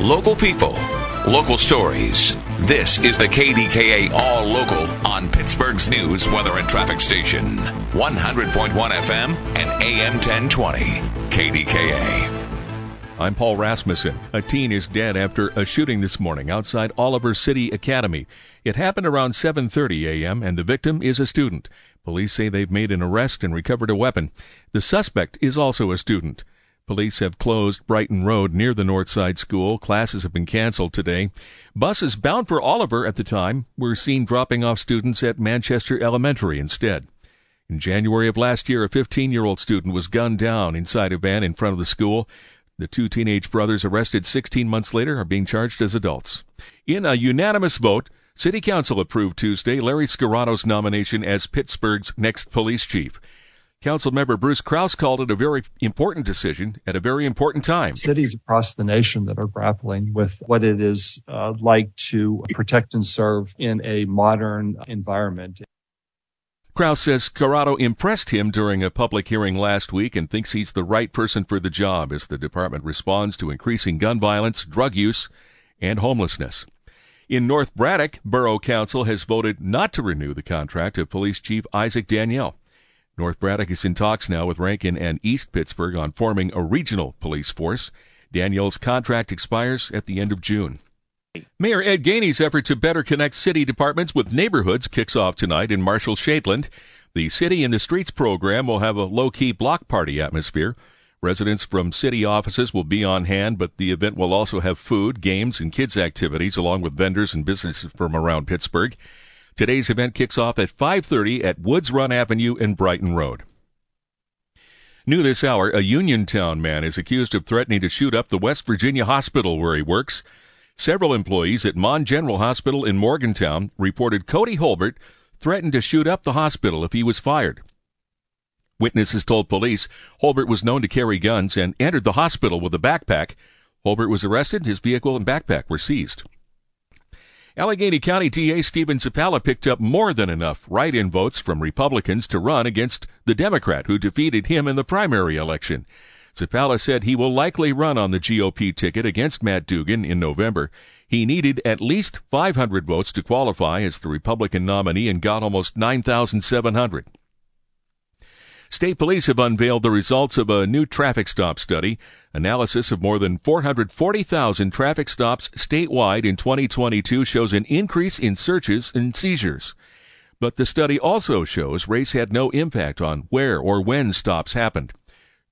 Local people, local stories. This is the KDKA All Local on Pittsburgh's news, weather, and traffic station. 100.1 FM and AM 1020. KDKA. I'm Paul Rasmussen. A teen is dead after a shooting this morning outside Oliver City Academy. It happened around 7:30 a.m. and the victim is a student. Police say they've made an arrest and recovered a weapon. The suspect is also a student. Police have closed Brighton Road near the Northside School. Classes have been canceled today. Buses bound for Oliver at the time were seen dropping off students at Manchester Elementary instead. In January of last year, a 15 year old student was gunned down inside a van in front of the school. The two teenage brothers arrested 16 months later are being charged as adults. In a unanimous vote, City Council approved Tuesday Larry Scirotto's nomination as Pittsburgh's next police chief. Council member Bruce Kraus called it a very important decision at a very important time. Cities across the nation that are grappling with what it is uh, like to protect and serve in a modern environment. Kraus says Scirotto impressed him during a public hearing last week and thinks he's the right person for the job as the department responds to increasing gun violence, drug use, and homelessness. In North Braddock, Borough Council has voted not to renew the contract of Police Chief Isaac Danielle. North Braddock is in talks now with Rankin and East Pittsburgh on forming a regional police force. Danielle's contract expires at the end of June. Mayor Ed Gainey's effort to better connect city departments with neighborhoods kicks off tonight in Marshall Shadeland. The City in the Streets program will have a low key block party atmosphere. Residents from city offices will be on hand, but the event will also have food, games, and kids' activities, along with vendors and businesses from around Pittsburgh. Today's event kicks off at 5:30 at Woods Run Avenue and Brighton Road. New this hour, a Uniontown man is accused of threatening to shoot up the West Virginia hospital where he works. Several employees at Mon General Hospital in Morgantown reported Cody Holbert threatened to shoot up the hospital if he was fired. Witnesses told police Holbert was known to carry guns and entered the hospital with a backpack. Holbert was arrested, his vehicle and backpack were seized. Allegheny County DA Stephen Zappala picked up more than enough write-in votes from Republicans to run against the Democrat who defeated him in the primary election. Zappala said he will likely run on the GOP ticket against Matt Dugan in November. He needed at least 500 votes to qualify as the Republican nominee and got almost 9,700. State police have unveiled the results of a new traffic stop study. Analysis of more than 440,000 traffic stops statewide in 2022 shows an increase in searches and seizures. But the study also shows race had no impact on where or when stops happened.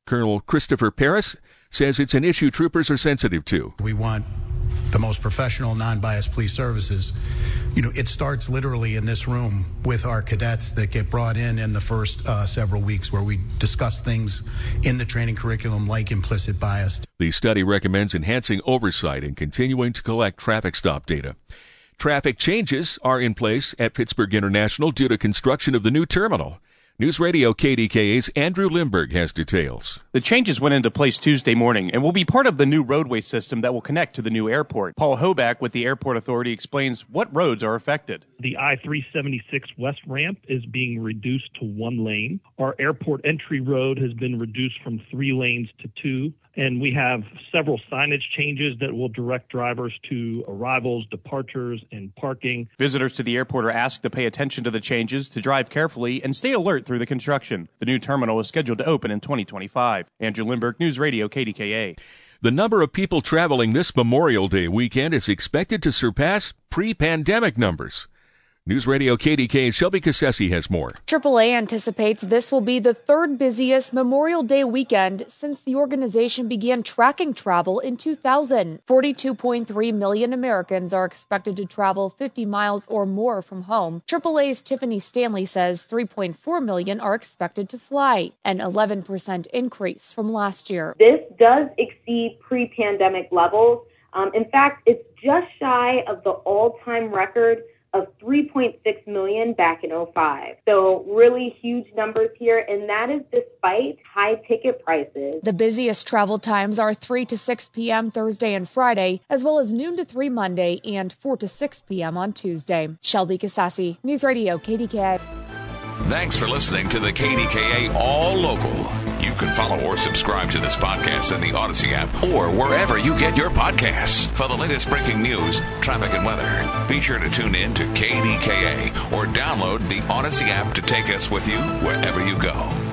Colonel Christopher Paris says it's an issue troopers are sensitive to. We want the most professional, non-biased police services. You know, it starts literally in this room with our cadets that get brought in in the first uh, several weeks where we discuss things in the training curriculum like implicit bias. The study recommends enhancing oversight and continuing to collect traffic stop data. Traffic changes are in place at Pittsburgh International due to construction of the new terminal. News Radio KDKA's Andrew Lindberg has details. The changes went into place Tuesday morning and will be part of the new roadway system that will connect to the new airport. Paul Hoback with the Airport Authority explains what roads are affected. The I 376 West ramp is being reduced to one lane. Our airport entry road has been reduced from three lanes to two. And we have several signage changes that will direct drivers to arrivals, departures, and parking. Visitors to the airport are asked to pay attention to the changes, to drive carefully, and stay alert through the construction. The new terminal is scheduled to open in 2025. Andrew Limberg, News Radio, KDKA. The number of people traveling this Memorial Day weekend is expected to surpass pre pandemic numbers. News Radio KDK Shelby Cassesi has more. AAA anticipates this will be the third busiest Memorial Day weekend since the organization began tracking travel in 2000. 42.3 million Americans are expected to travel 50 miles or more from home. AAA's Tiffany Stanley says 3.4 million are expected to fly, an 11% increase from last year. This does exceed pre pandemic levels. Um, in fact, it's just shy of the all time record of 3.6 million back in 05. So really huge numbers here and that is despite high ticket prices. The busiest travel times are 3 to 6 p.m. Thursday and Friday, as well as noon to 3 Monday and 4 to 6 p.m. on Tuesday. Shelby Cassesi, News Radio KDKA. Thanks for listening to the KDKA All Local. You can follow or subscribe to this podcast in the Audacy app or wherever you get your podcasts. For the latest breaking news, traffic, and weather, be sure to tune in to KDKA or download the Audacy app to take us with you wherever you go.